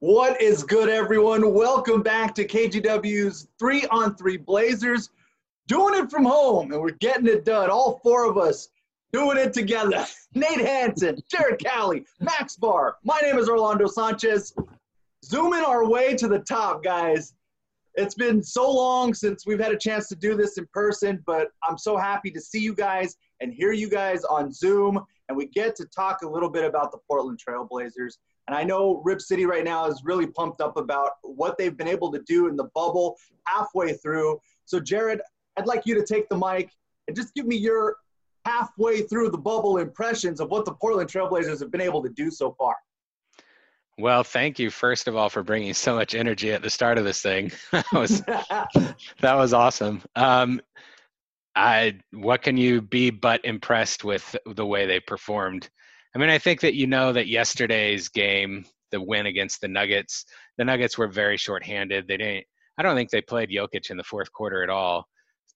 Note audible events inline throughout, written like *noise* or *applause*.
What is good, everyone? Welcome back to KGW's Three on Three Blazers. Doing it from home, and we're getting it done. All four of us doing it together. *laughs* Nate Hanson, Jared Cowley, Max Barr. My name is Orlando Sanchez. Zooming our way to the top, guys. It's been so long since we've had a chance to do this in person, but I'm so happy to see you guys and hear you guys on Zoom. And we get to talk a little bit about the Portland Trailblazers. And I know Rip City right now is really pumped up about what they've been able to do in the bubble halfway through. So, Jared, I'd like you to take the mic and just give me your halfway through the bubble impressions of what the Portland Trailblazers have been able to do so far. Well, thank you first of all for bringing so much energy at the start of this thing. *laughs* that was *laughs* that was awesome. Um, I what can you be but impressed with the way they performed? I mean, I think that you know that yesterday's game, the win against the Nuggets, the Nuggets were very shorthanded. They didn't. I don't think they played Jokic in the fourth quarter at all.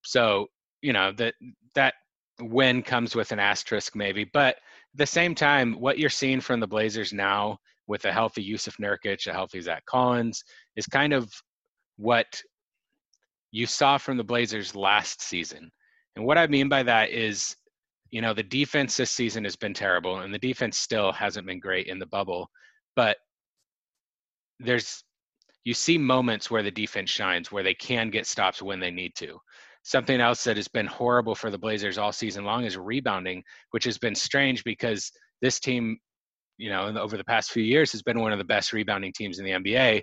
So you know that that win comes with an asterisk maybe, but at the same time, what you're seeing from the Blazers now with a healthy Jusuf Nurkic, a healthy Zach Collins, is kind of what you saw from the Blazers last season. And what I mean by that is you know the defense this season has been terrible and the defense still hasn't been great in the bubble but there's you see moments where the defense shines where they can get stops when they need to. Something else that has been horrible for the blazers all season long is rebounding which has been strange because this team you know over the past few years has been one of the best rebounding teams in the nba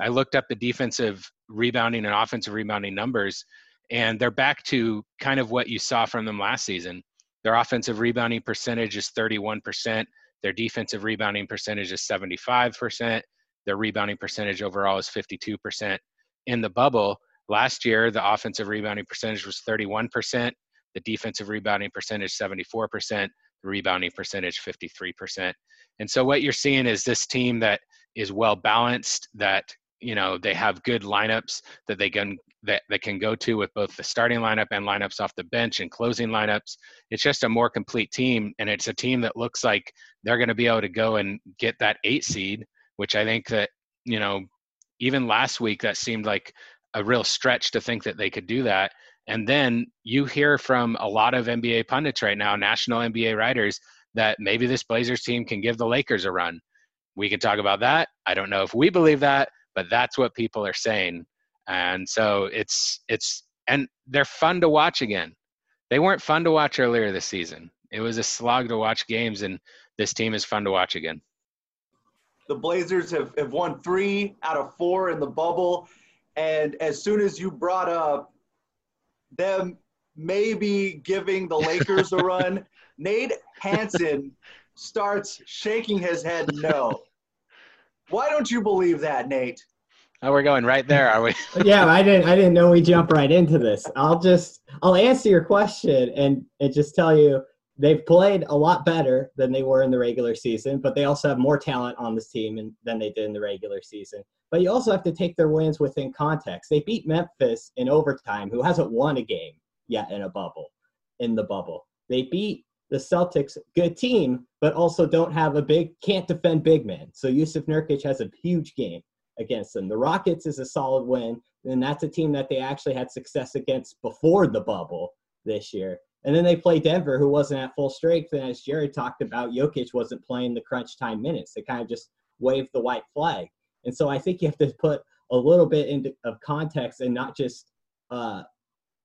i looked up the defensive rebounding and offensive rebounding numbers and they're back to kind of what you saw from them last season their offensive rebounding percentage is 31%. Their defensive rebounding percentage is 75%. Their rebounding percentage overall is 52%. In the bubble, last year, the offensive rebounding percentage was 31%. The defensive rebounding percentage 74%. The rebounding percentage 53%. And so what you're seeing is this team that is well balanced, that you know they have good lineups that they can that they can go to with both the starting lineup and lineups off the bench and closing lineups. It's just a more complete team and it's a team that looks like they're going to be able to go and get that eight seed which i think that you know even last week that seemed like a real stretch to think that they could do that. And then you hear from a lot of nba pundits right now national nba writers that maybe this blazers team can give the lakers a run. We can talk about that. I don't know if we believe that but that's what people are saying. And so it's it's and they're fun to watch again. They weren't fun to watch earlier this season. It was a slog to watch games and this team is fun to watch again. The blazers have, have won three out of four in the bubble. And as soon as you brought up them maybe giving the lakers a *laughs* run nate hanson starts shaking his head no why don't you believe that, Nate? Oh, we're going right there, are we? *laughs* yeah, I didn't. I didn't know we jump right into this. I'll just. I'll answer your question and and just tell you they've played a lot better than they were in the regular season, but they also have more talent on this team in, than they did in the regular season. But you also have to take their wins within context. They beat Memphis in overtime, who hasn't won a game yet in a bubble, in the bubble. They beat the Celtics, good team, but also don't have a big, can't defend big men. So Jusuf Nurkic has a huge game against them. The Rockets is a solid win, and that's a team that they actually had success against before the bubble this year. And then they play Denver, who wasn't at full strength. And as Jared talked about, Jokic wasn't playing the crunch time minutes. They kind of just waved the white flag. And so I think you have to put a little bit into, of context and not just, uh,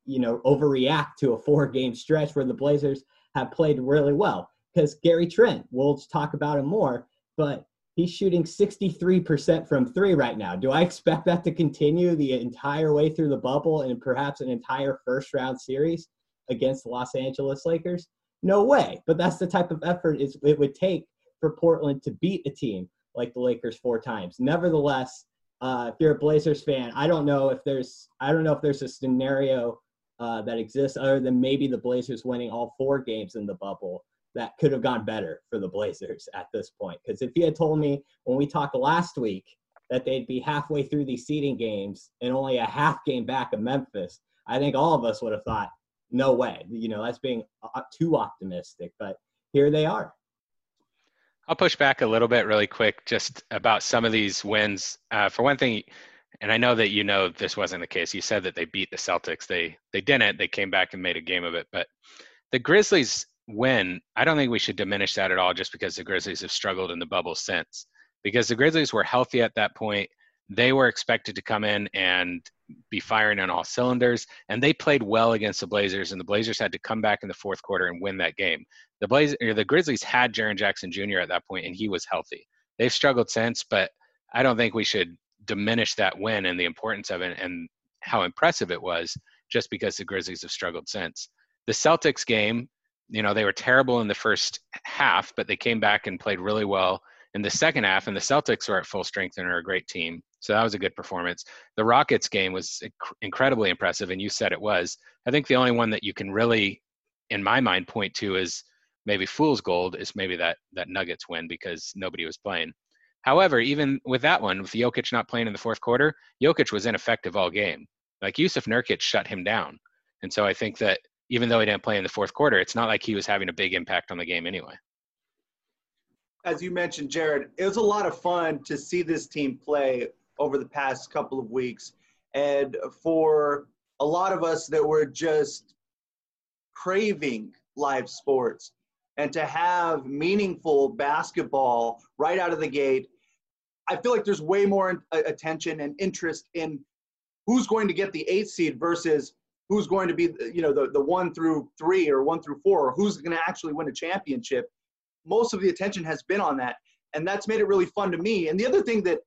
you know, overreact to a four game stretch where the Blazers have played really well. Because Gary Trent, we'll talk about him more, but he's shooting 63% from three right now. Do I expect that to continue the entire way through the bubble and perhaps an entire first round series against the Los Angeles Lakers? No way. But that's the type of effort it would take for Portland to beat a team like the Lakers four times. Nevertheless, uh, if you're a Blazers fan, I don't know if there's I don't know if there's a scenario uh, that exists other than maybe the Blazers winning all four games in the bubble that could have gone better for the Blazers at this point. Because if you had told me when we talked last week that they'd be halfway through these seeding games and only a half game back of Memphis, I think all of us would have thought, no way. You know, that's being uh, too optimistic. But here they are. I'll push back a little bit really quick just about some of these wins. Uh, for one thing, and I know that you know this wasn't the case. You said that they beat the Celtics. They they didn't. They came back and made a game of it. But the Grizzlies win, I don't think we should diminish that at all just because the Grizzlies have struggled in the bubble since. Because the Grizzlies were healthy at that point. They were expected to come in and be firing on all cylinders, and they played well against the Blazers, and the Blazers had to come back in the fourth quarter and win that game. The Blazers, the Grizzlies had Jaren Jackson Jr. at that point, and he was healthy. They've struggled since, but I don't think we should diminish that win and the importance of it and how impressive it was just because the Grizzlies have struggled since. The Celtics game, you know, they were terrible in the first half, but they came back and played really well in the second half, and the Celtics were at full strength and are a great team. So that was a good performance. The Rockets game was incredibly impressive, and you said it was. I think the only one that you can really, in my mind, point to is maybe fool's gold is maybe that that Nuggets win because nobody was playing. However, even with that one, with Jokic not playing in the fourth quarter, Jokic was ineffective all game. Like Jusuf Nurkic shut him down, and so I think that even though he didn't play in the fourth quarter, it's not like he was having a big impact on the game anyway as you mentioned, Jared, it was a lot of fun to see this team play over the past couple of weeks. And for a lot of us that were just craving live sports and to have meaningful basketball right out of the gate, I feel like there's way more uh, attention and interest in who's going to get the eighth seed versus who's going to be, you know, the, the one through three or one through four, or who's going to actually win a championship most of the attention has been on that. And that's made it really fun to me. And the other thing that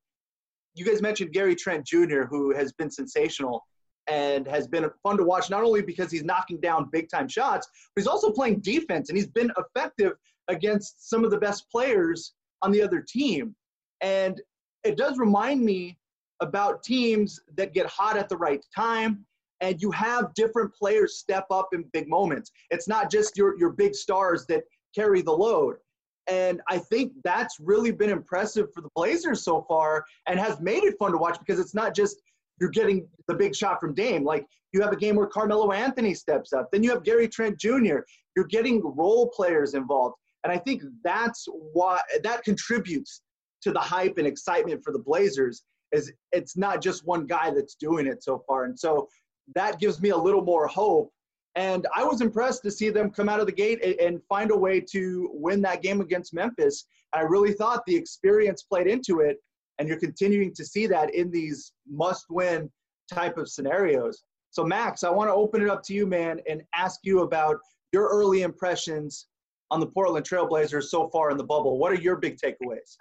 you guys mentioned Gary Trent Jr., who has been sensational and has been fun to watch, not only because he's knocking down big time shots, but he's also playing defense and he's been effective against some of the best players on the other team. And it does remind me about teams that get hot at the right time and you have different players step up in big moments. It's not just your, your big stars that carry the load. And I think that's really been impressive for the Blazers so far and has made it fun to watch because it's not just you're getting the big shot from Dame. Like you have a game where Carmelo Anthony steps up. Then you have Gary Trent Jr. You're getting role players involved. And I think that's why that contributes to the hype and excitement for the Blazers is it's not just one guy that's doing it so far. And so that gives me a little more hope and I was impressed to see them come out of the gate and find a way to win that game against Memphis. I really thought the experience played into it, and you're continuing to see that in these must win type of scenarios. So, Max, I want to open it up to you, man, and ask you about your early impressions on the Portland Trailblazers so far in the bubble. What are your big takeaways?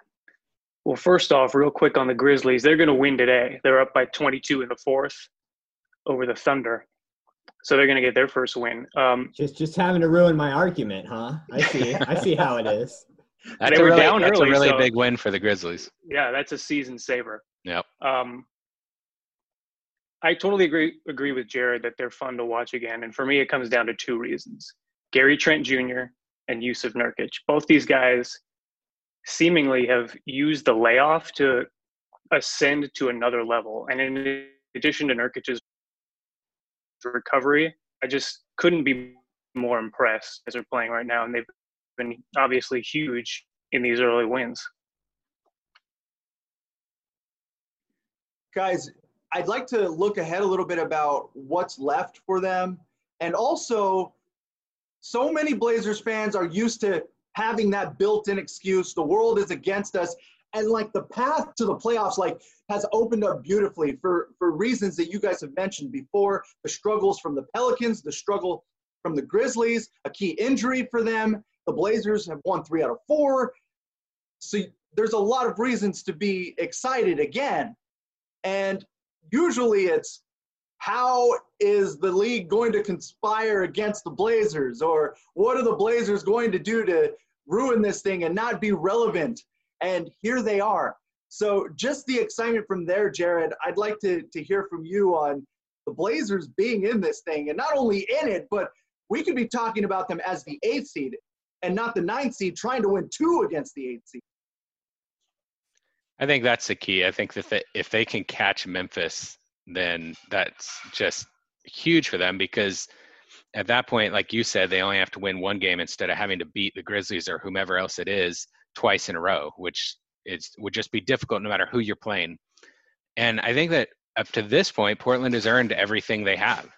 Well, first off, real quick on the Grizzlies, they're going to win today. They're up by 22 in the fourth over the Thunder so they're going to get their first win. Um, just just having to ruin my argument, huh? I see. I see how it is. *laughs* That's they were really, down that's early, a really so, big win for the Grizzlies. Yeah, that's a season saver. Yep. Um, I totally agree agree with Jared that they're fun to watch again, and for me, it comes down to two reasons: Gary Trent Jr. and Jusuf Nurkic. Both these guys seemingly have used the layoff to ascend to another level, and in addition to Nurkic's recovery. I just couldn't be more impressed as they're playing right now, and they've been obviously huge in these early wins. Guys, I'd like to look ahead a little bit about what's left for them. And also, so many Blazers fans are used to having that built in excuse the world is against us and like the path to the playoffs like has opened up beautifully for for reasons that you guys have mentioned before. The struggles from the pelicans the struggle from the grizzlies a key injury for them. The blazers have won three out of four. So there's a lot of reasons to be excited again. And usually it's how is the league going to conspire against the blazers? Or what are the blazers going to do to ruin this thing and not be relevant And here they are. So just the excitement from there, Jared, I'd like to, to hear from you on the Blazers being in this thing and not only in it, but we could be talking about them as the eighth seed and not the ninth seed trying to win two against the eighth seed. I think that's the key. I think that if they can catch Memphis, then that's just huge for them because at that point, like you said, they only have to win one game instead of having to beat the Grizzlies or whomever else it is twice in a row, which is would just be difficult no matter who you're playing. And I think that up to this point, Portland has earned everything they have,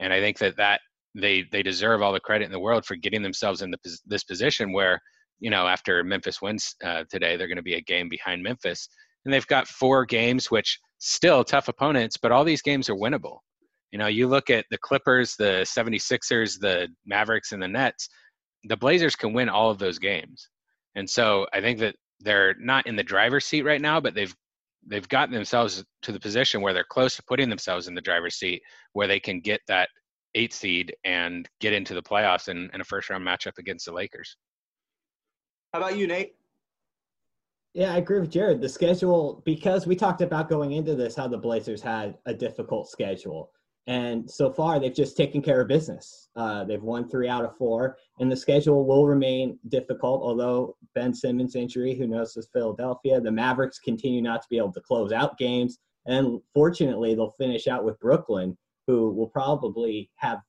and I think that that they they deserve all the credit in the world for getting themselves in the, this position where you know after Memphis wins uh, today, they're going to be a game behind Memphis, and they've got four games, which still tough opponents, but all these games are winnable. You know, you look at the Clippers, the 76ers, the Mavericks, and the Nets, the Blazers can win all of those games. And so I think that they're not in the driver's seat right now, but they've they've gotten themselves to the position where they're close to putting themselves in the driver's seat where they can get that eight seed and get into the playoffs in, in a first round matchup against the Lakers. How about you, Nate? Yeah, I agree with Jared. The schedule, because we talked about going into this, how the Blazers had a difficult schedule. And so far, they've just taken care of business. Uh, they've won three out of four, and the schedule will remain difficult. Although Ben Simmons' injury, who knows, is Philadelphia. The Mavericks continue not to be able to close out games, and fortunately, they'll finish out with Brooklyn, who will probably have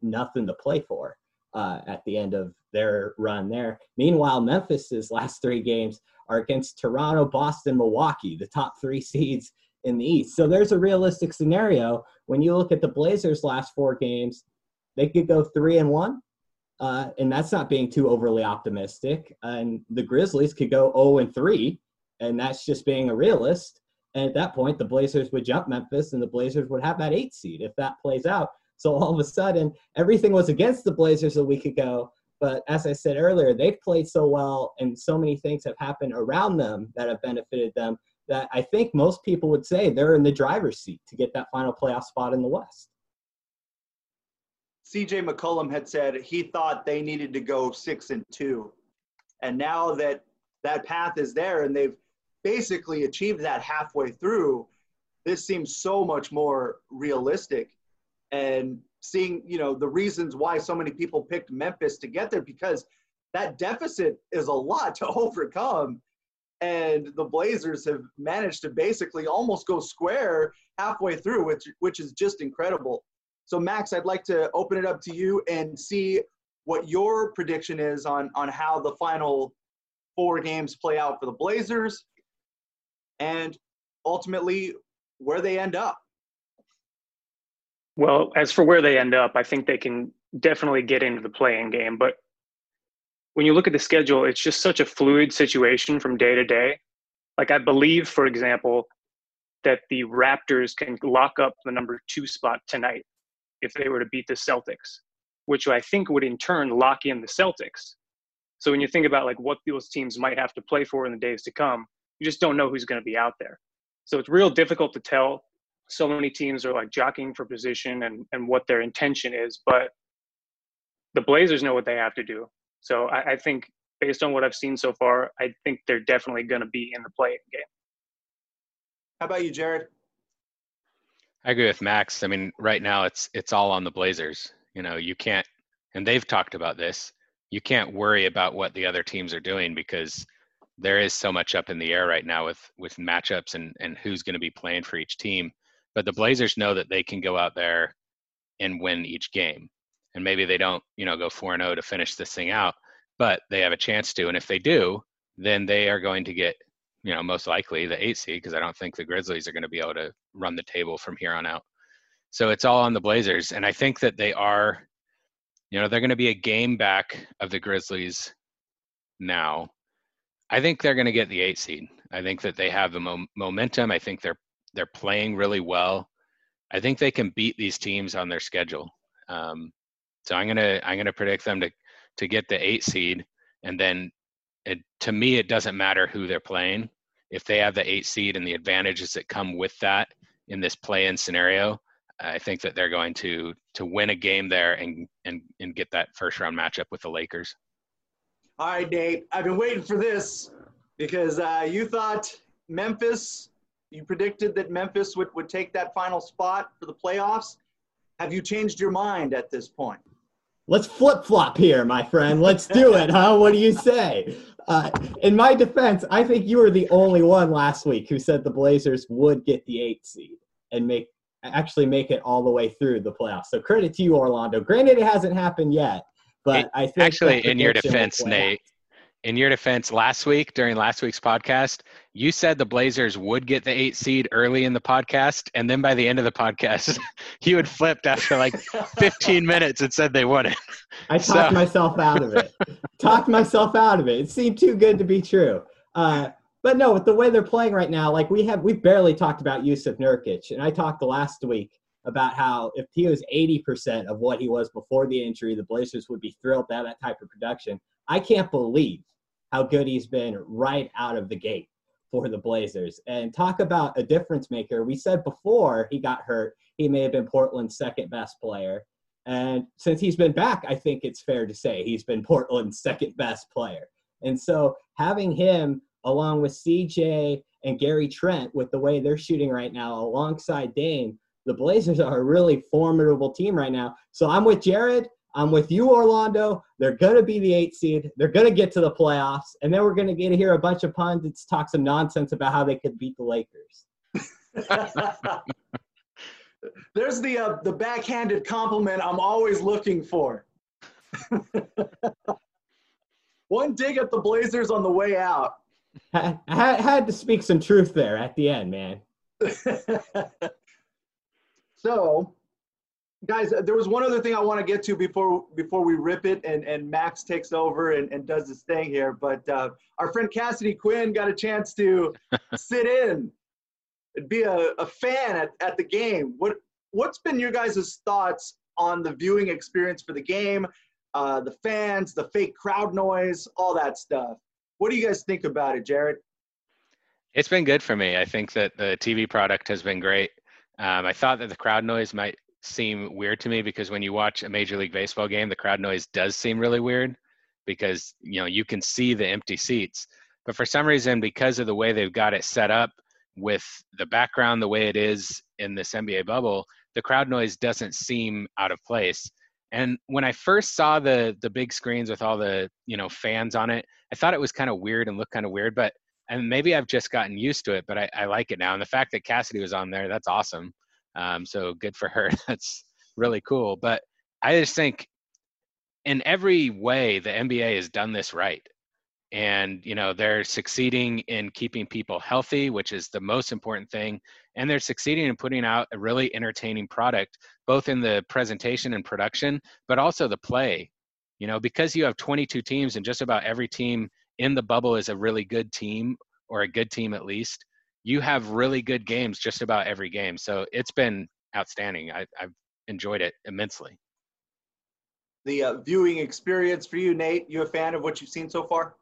nothing to play for uh, at the end of their run there. Meanwhile, Memphis's last three games are against Toronto, Boston, Milwaukee, the top three seeds in the East. So there's a realistic scenario when you look at the Blazers' last four games, they could go three and one, uh, and that's not being too overly optimistic. And the Grizzlies could go zero oh and three, and that's just being a realist. And at that point, the Blazers would jump Memphis, and the Blazers would have that eight seed if that plays out. So all of a sudden, everything was against the Blazers a week ago. But as I said earlier, they've played so well, and so many things have happened around them that have benefited them that I think most people would say they're in the driver's seat to get that final playoff spot in the West. CJ McCollum had said he thought they needed to go six and two. And now that that path is there and they've basically achieved that halfway through, this seems so much more realistic. And seeing, you know, the reasons why so many people picked Memphis to get there because that deficit is a lot to *laughs* overcome and the Blazers have managed to basically almost go square halfway through, which which is just incredible. So Max, I'd like to open it up to you and see what your prediction is on on how the final four games play out for the Blazers, and ultimately where they end up. Well, as for where they end up, I think they can definitely get into the play-in game, but when you look at the schedule, it's just such a fluid situation from day to day. Like I believe, for example, that the Raptors can lock up the number two spot tonight if they were to beat the Celtics, which I think would in turn lock in the Celtics. So when you think about like what those teams might have to play for in the days to come, you just don't know who's going to be out there. So it's real difficult to tell. So many teams are like jockeying for position and, and what their intention is, but the Blazers know what they have to do. So I, I think based on what I've seen so far, I think they're definitely going to be in the play-in game. How about you, Jared? I agree with Max. I mean, right now it's it's all on the Blazers. You know, you can't, and they've talked about this. You can't worry about what the other teams are doing because there is so much up in the air right now with with matchups and and who's going to be playing for each team. But the Blazers know that they can go out there and win each game and maybe they don't, you know, go 4 and 0 to finish this thing out, but they have a chance to. And if they do, then they are going to get, you know, most likely the eight seed because I don't think the Grizzlies are going to be able to run the table from here on out. So it's all on the Blazers. And I think that they are, you know, they're going to be a game back of the Grizzlies now. I think they're going to get the eight seed. I think that they have the mo- momentum. I think they're they're playing really well. I think they can beat these teams on their schedule. Um, so I'm gonna I'm gonna predict them to to get the eight seed, and then it, to me it doesn't matter who they're playing. If they have the eight seed and the advantages that come with that in this play-in scenario, I think that they're going to to win a game there and and and get that first round matchup with the Lakers. All right, Nate. I've been waiting for this. because uh, you thought Memphis, you predicted that Memphis would, would take that final spot for the playoffs. Have you changed your mind at this point? Let's flip flop here, my friend. Let's do it, huh? What do you say? Uh, in my defense, I think you were the only one last week who said the Blazers would get the eight seed and make actually make it all the way through the playoffs. So credit to you, Orlando. Granted, it hasn't happened yet, but It- I think Actually, in your defense, Nate, in your defense, last week during last week's podcast, you said the Blazers would get the eight seed early in the podcast, and then by the end of the podcast, *laughs* you had flipped after like *laughs* 15 minutes and said they wouldn't. I talked myself out of it. talked myself out of it. It seemed too good to be true. Uh, but no, with the way they're playing right now, like we have, we've barely talked about Jusuf Nurkic, and I talked last week about how if he was 80% of what he was before the injury, the Blazers would be thrilled to have that type of production. I can't believe how good he's been right out of the gate for the Blazers. And talk about a difference maker. We said before he got hurt, he may have been Portland's second best player. And since he's been back, I think it's fair to say he's been Portland's second best player. And so having him along with CJ and Gary Trent with the way they're shooting right now alongside Dame, the Blazers are a really formidable team right now. So I'm with Jared. I'm with you, Orlando. They're going to be the eight seed. They're going to get to the playoffs. And then we're going to get to hear a bunch of pundits talk some nonsense about how they could beat the Lakers. *laughs* There's the uh, the backhanded compliment I'm always looking for. *laughs* One dig at the Blazers on the way out. I had, had to speak some truth there at the end, man. *laughs* so, guys, there was one other thing I want to get to before before we rip it and, and Max takes over and, and does his thing here. But uh, our friend Cassidy Quinn got a chance to *laughs* sit in and be a, a fan at, at the game. What what's been your guys' thoughts on the viewing experience for the game, uh, the fans, the fake crowd noise, all that stuff? What do you guys think about it, Jared? It's been good for me. I think that the TV product has been great. Um, I thought that the crowd noise might seem weird to me because when you watch a Major League Baseball game, the crowd noise does seem really weird because you know you can see the empty seats. But for some reason, because of the way they've got it set up with the background the way it is in this NBA bubble, the crowd noise doesn't seem out of place. And when I first saw the the big screens with all the you know fans on it, I thought it was kind of weird and looked kind of weird. But and maybe I've just gotten used to it, but I, I like it now. And the fact that Cassidy was on there, that's awesome. Um, so good for her. *laughs* That's really cool. But I just think in every way, the NBA has done this right. And, you know, they're succeeding in keeping people healthy, which is the most important thing. And they're succeeding in putting out a really entertaining product, both in the presentation and production, but also the play. You know, because you have 22 teams and just about every team in the bubble is a really good team or a good team at least, you have really good games just about every game. So it's been outstanding. I, I've enjoyed it immensely. The uh, viewing experience for you, Nate. You a fan of what you've seen so far?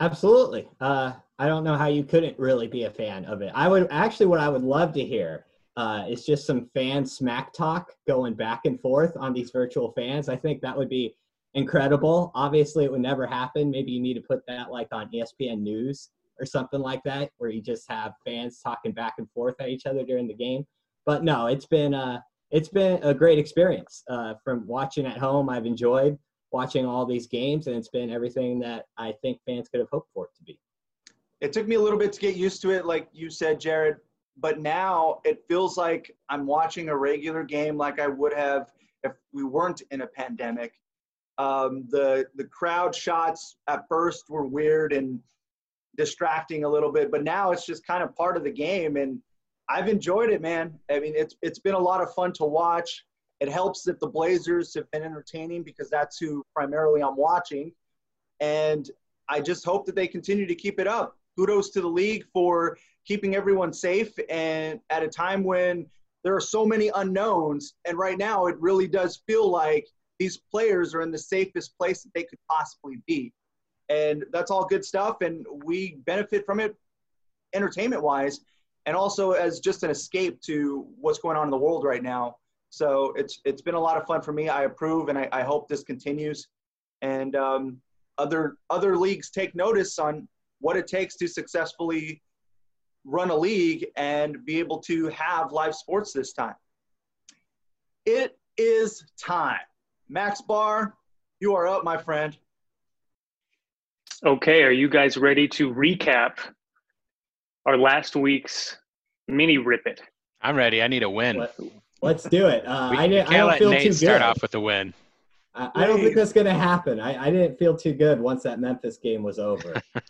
Absolutely. Uh, I don't know how you couldn't really be a fan of it. I would actually, what I would love to hear uh, is just some fan smack talk going back and forth on these virtual fans. I think that would be incredible. Obviously, it would never happen. Maybe you need to put that like on ESPN News or something like that, where you just have fans talking back and forth at each other during the game. But no, it's been uh, it's been a great experience uh, from watching at home. I've enjoyed watching all these games, and it's been everything that I think fans could have hoped for it to be. It took me a little bit to get used to it, like you said, Jared. But now it feels like I'm watching a regular game, like I would have if we weren't in a pandemic. Um, the the crowd shots at first were weird and distracting a little bit, but now it's just kind of part of the game, and I've enjoyed it, man. I mean, it's it's been a lot of fun to watch. It helps that the Blazers have been entertaining because that's who primarily I'm watching, and I just hope that they continue to keep it up. Kudos to the league for keeping everyone safe and at a time when there are so many unknowns. And right now, it really does feel like these players are in the safest place that they could possibly be. And that's all good stuff. And we benefit from it entertainment wise and also as just an escape to what's going on in the world right now. So it's it's been a lot of fun for me. I approve, and I, I hope this continues. And um, other other leagues take notice on what it takes to successfully run a league and be able to have live sports this time. It is time. Max Barr, you are up, my friend. Okay, are you guys ready to recap our last week's mini rip it? I'm ready. I need a win. Let, us do it. Uh, we, I, didn't, can't I don't let feel Nate too good. start off with a win. I, I don't think that's going to happen. I, I didn't feel too good once that Memphis game was over. *laughs*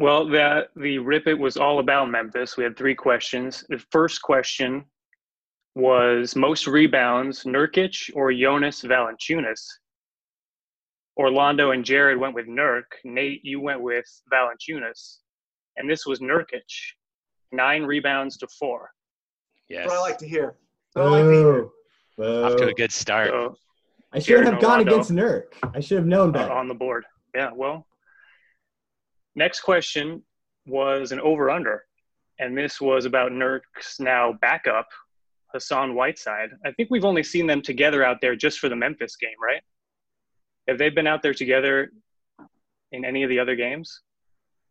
Well, the the rip it was all about Memphis. We had three questions. The first question was most rebounds, Nurkic or Jonas Valanciunas. Orlando and Jared went with Nurk. Nate, you went with Valanciunas, and this was Nurkic, nine rebounds to four. Yes. That's what I like to hear. That's what I like to hear. Boo. Off to a good start. So I should Jared have gone Orlando. against Nurk. I should have known uh, better. on the board. Yeah, well. Next question was an over under, and this was about Nurk's now backup, Hassan Whiteside. I think we've only seen them together out there just for the Memphis game, right? Have they been out there together in any of the other games?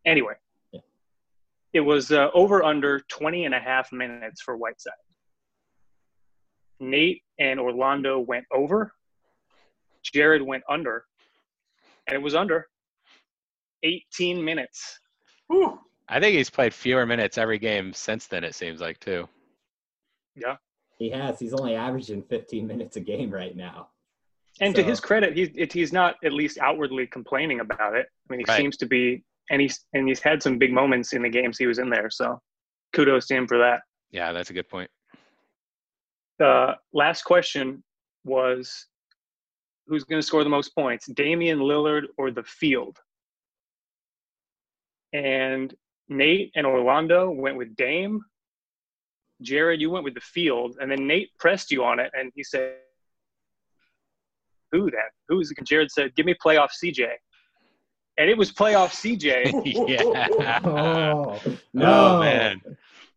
Anyway, Yeah. it was uh, over under 20 and a half minutes for Whiteside. Nate and Orlando went over. Jared went under, and it was under 18 minutes. Whew. I think he's played fewer minutes every game since then. It seems like too. Yeah. He has. He's only averaging 15 minutes a game right now. And to his credit, he's it, he's not at least outwardly complaining about it. I mean, he Right. seems to be, and he's and he's had some big moments in the games he was in there. So, kudos to him for that. Yeah, that's a good point. The last question was, who's going to score the most points, Damian Lillard or the field? And Nate and Orlando went with Dame. Jared, you went with the field, and then Nate pressed you on it, and he said, "Who then? Who's?" And Jared said, "Give me playoff CJ." And it was playoff CJ, *laughs* yeah. Oh, no. Oh man,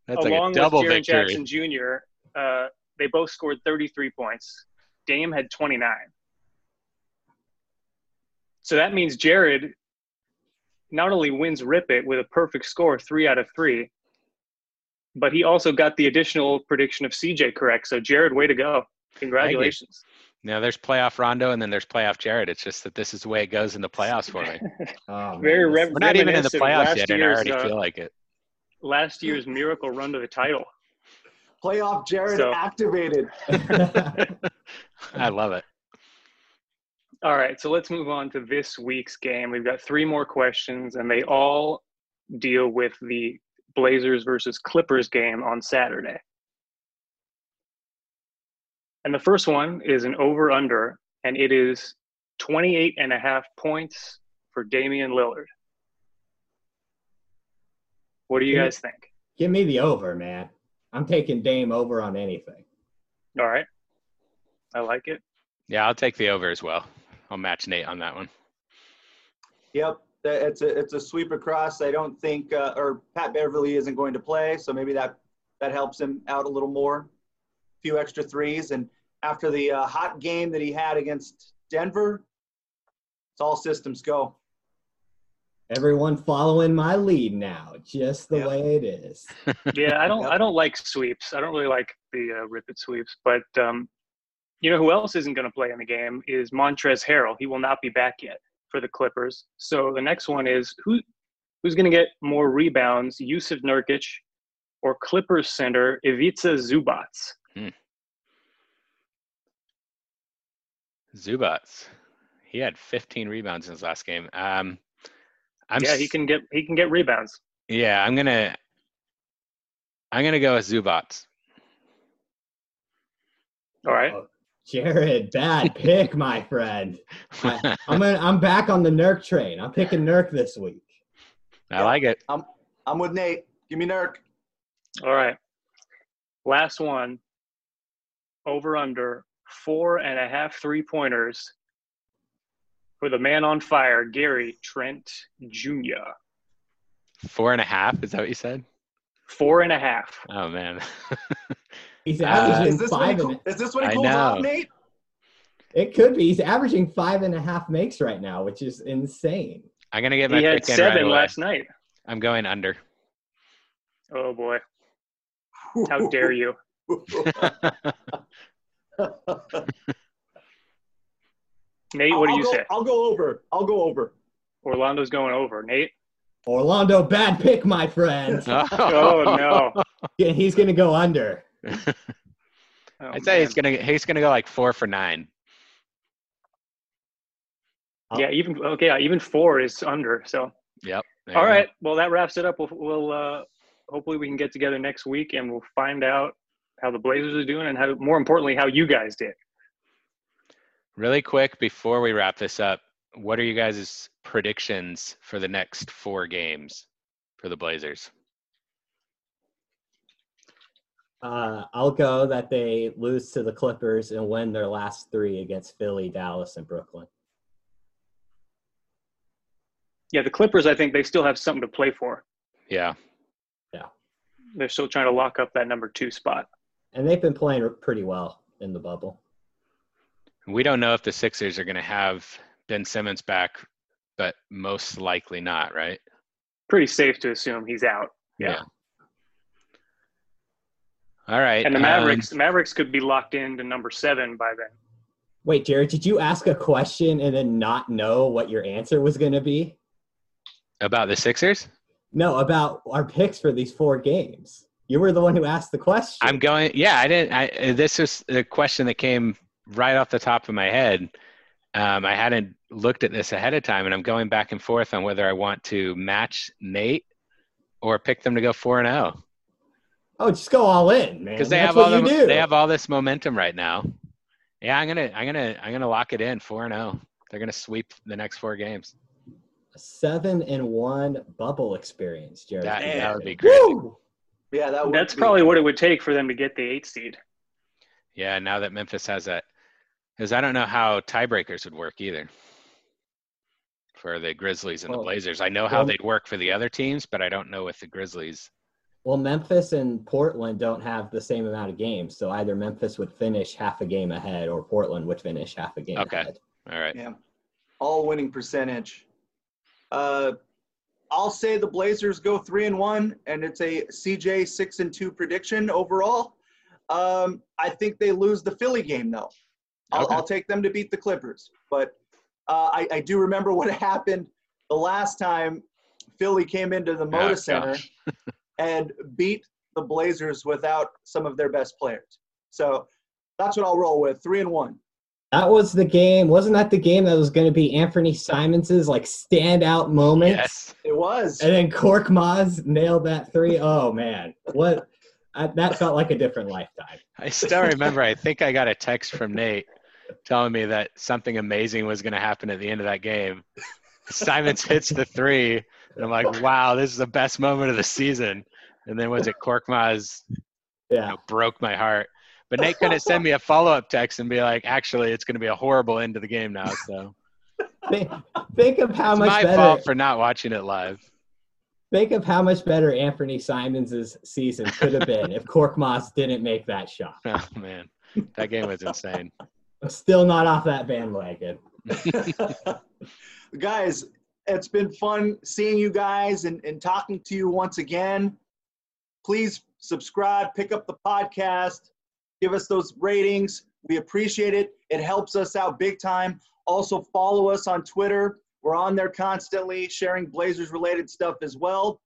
that's like along a double with Jared victory. Jackson Jr. Uh, they both scored 33 points. Dame had 29. So that means Jared not only wins Rip It with a perfect score, three out of three, but he also got the additional prediction of CJ correct. So Jared, way to go! Congratulations. Now there's playoff Rondo and then there's playoff Jared. It's just that this is the way it goes in the playoffs for me. *laughs* Oh, man, Very this- rev- We're not even in the Reminiscent playoffs yet, and I already uh, feel like it. Last year's miracle run to the title. Playoff Jared So- activated. *laughs* I love it. All right, so let's move on to this week's game. We've got three more questions, and they all deal with the Blazers versus Clippers game on Saturday. And the first one is an over under, and it is 28 and a half points for Damian Lillard. What do you Yeah. guys think? Give me the over, man. I'm taking Dame over on anything. All right. I like it. Yeah, I'll take the over as well. I'll match Nate on that one. Yep, it's a it's a sweep across. I don't think uh, or Pat Beverley isn't going to play, so maybe that that helps him out a little more. A few extra threes, and after the uh, hot game that he had against Denver, it's all systems go. Everyone following my lead now, just the Yep. way it is. *laughs* yeah, I don't Yep. I don't like sweeps. I don't really like the uh, rip it sweeps. But um, you know who else isn't going to play in the game is Montrezl Harrell. He will not be back yet for the Clippers. So the next one is who who's going to get more rebounds, Jusuf Nurkic or Clippers center Ivica Zubac? Zubac. He had 15 rebounds in his last game. Um, I'm yeah, he can get he can get rebounds. Yeah, I'm gonna. I'm gonna go with Zubac. All right. Oh, Jared, bad *laughs* pick, my friend. I, I'm gonna, I'm back on the Nurk train. I'm picking Nurk this week. I like it. I'm I'm with Nate. Give me Nurk. All right. Last one. Over under four and a half three pointers for the man on fire, Gary Trent Jr. Four and a half. Is that what you said? Four and a half. Oh man. *laughs* He's Uh, averaging Is this five he, is this when he I cools off, know. Nate? it could be. He's averaging five and a half makes right now, which is insane. I'm gonna get my He had pick in seven right away. last night. I'm going under. Oh boy, *laughs* how dare you? *laughs* Nate, what do I'll you go, say? I'll go over. I'll go over. Orlando's going over. Nate? Orlando, bad pick, my friend. *laughs* *laughs* Oh no. Yeah, he's gonna go under. Oh, I'd say man. he's gonna he's gonna go like four for nine. Yeah, even okay. Even four is under. So Yep. All right. go. Well, that wraps it up. We'll, we'll uh, hopefully we can get together next week and we'll find out how the Blazers are doing and how, more importantly, how you guys did. Really quick before we wrap this up, what are you guys' predictions for the next four games for the Blazers? Uh, I'll go that they lose to the Clippers and win their last three against Philly, Dallas, and Brooklyn. Yeah, the Clippers. I think they still have something to play for. Yeah. Yeah. They're still trying to lock up that number two spot. And they've been playing pretty well in the bubble. We don't know if the Sixers are gonna have Ben Simmons back, but most likely not, right? Pretty safe to assume he's out. Yeah. All right. And the um, Mavericks, the Mavericks could be locked into number seven by then. Wait, Jared, did you ask a question and then not know what your answer was going to be? about the Sixers? No, about our picks for these four games. You were the one who asked the question. I'm going. Yeah, I didn't. I uh, this was a question that came right off the top of my head. Um, I hadn't looked at this ahead of time, and I'm going back and forth on whether I want to match Nate or pick them to go four and zero oh, just go all in, man. because they That's have all the, they have all this momentum right now. Yeah, I'm gonna I'm gonna I'm gonna lock it in four and zero. They're gonna sweep the next four games. a seven and one bubble experience, Jared. That, that would be crazy. Woo! Yeah, that would That's be- probably what it would take for them to get the eight seed. Yeah, now that Memphis has that, because I don't know how tiebreakers would work either for the Grizzlies and the Blazers. I know how well- they'd work for the other teams, but I don't know with the Grizzlies. Well, Memphis and Portland don't have the same amount of games, so either Memphis would finish half a game ahead, or Portland would finish half a game Okay. ahead. All right. Yeah. All winning percentage. Uh, I'll say the Blazers go three and one, and it's a CJ six and two prediction overall. Um, I think they lose the Philly game though. I'll, Okay. I'll take them to beat the Clippers, but uh, I, I do remember what *laughs* happened the last time Philly came into the Moda Oh, Center *laughs* and beat the Blazers without some of their best players. So that's what I'll roll with. Three and one. That was the game. Wasn't that the game that was going to be Anthony Simons's like standout moment? Yes. It was. And then Korkmaz nailed that three. Oh man, what? I, that felt like a different lifetime. I still remember, I think I got a text from Nate telling me that something amazing was going to happen at the end of that game. Simons *laughs* hits the three, and I'm like, wow, this is the best moment of the season. And then was it Korkmaz you Yeah. know, broke my heart. But Nate couldn't send me a follow up text and be like, actually, it's going to be a horrible end to the game now. So Think, think of how it's much my better. fault for not watching it live. Think of how much better Anthony Simons's season could have been if Korkmaz didn't make that shot. *laughs* Oh, man. That game was insane. I'm still not off that bandwagon. *laughs* *laughs* guys, it's been fun seeing you guys and, and talking to you once again. Please subscribe, pick up the podcast, give us those ratings. We appreciate it. It helps us out big time. Also, follow us on Twitter. We're on there constantly sharing Blazers related stuff as well.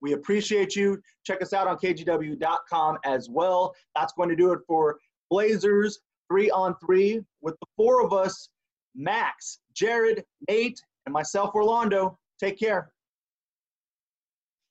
We appreciate you. Check us out on kgw.com as well. That's going to do it for Blazers three on three with the four of us Max, Jared, Nate, and myself, Orlando. Take care.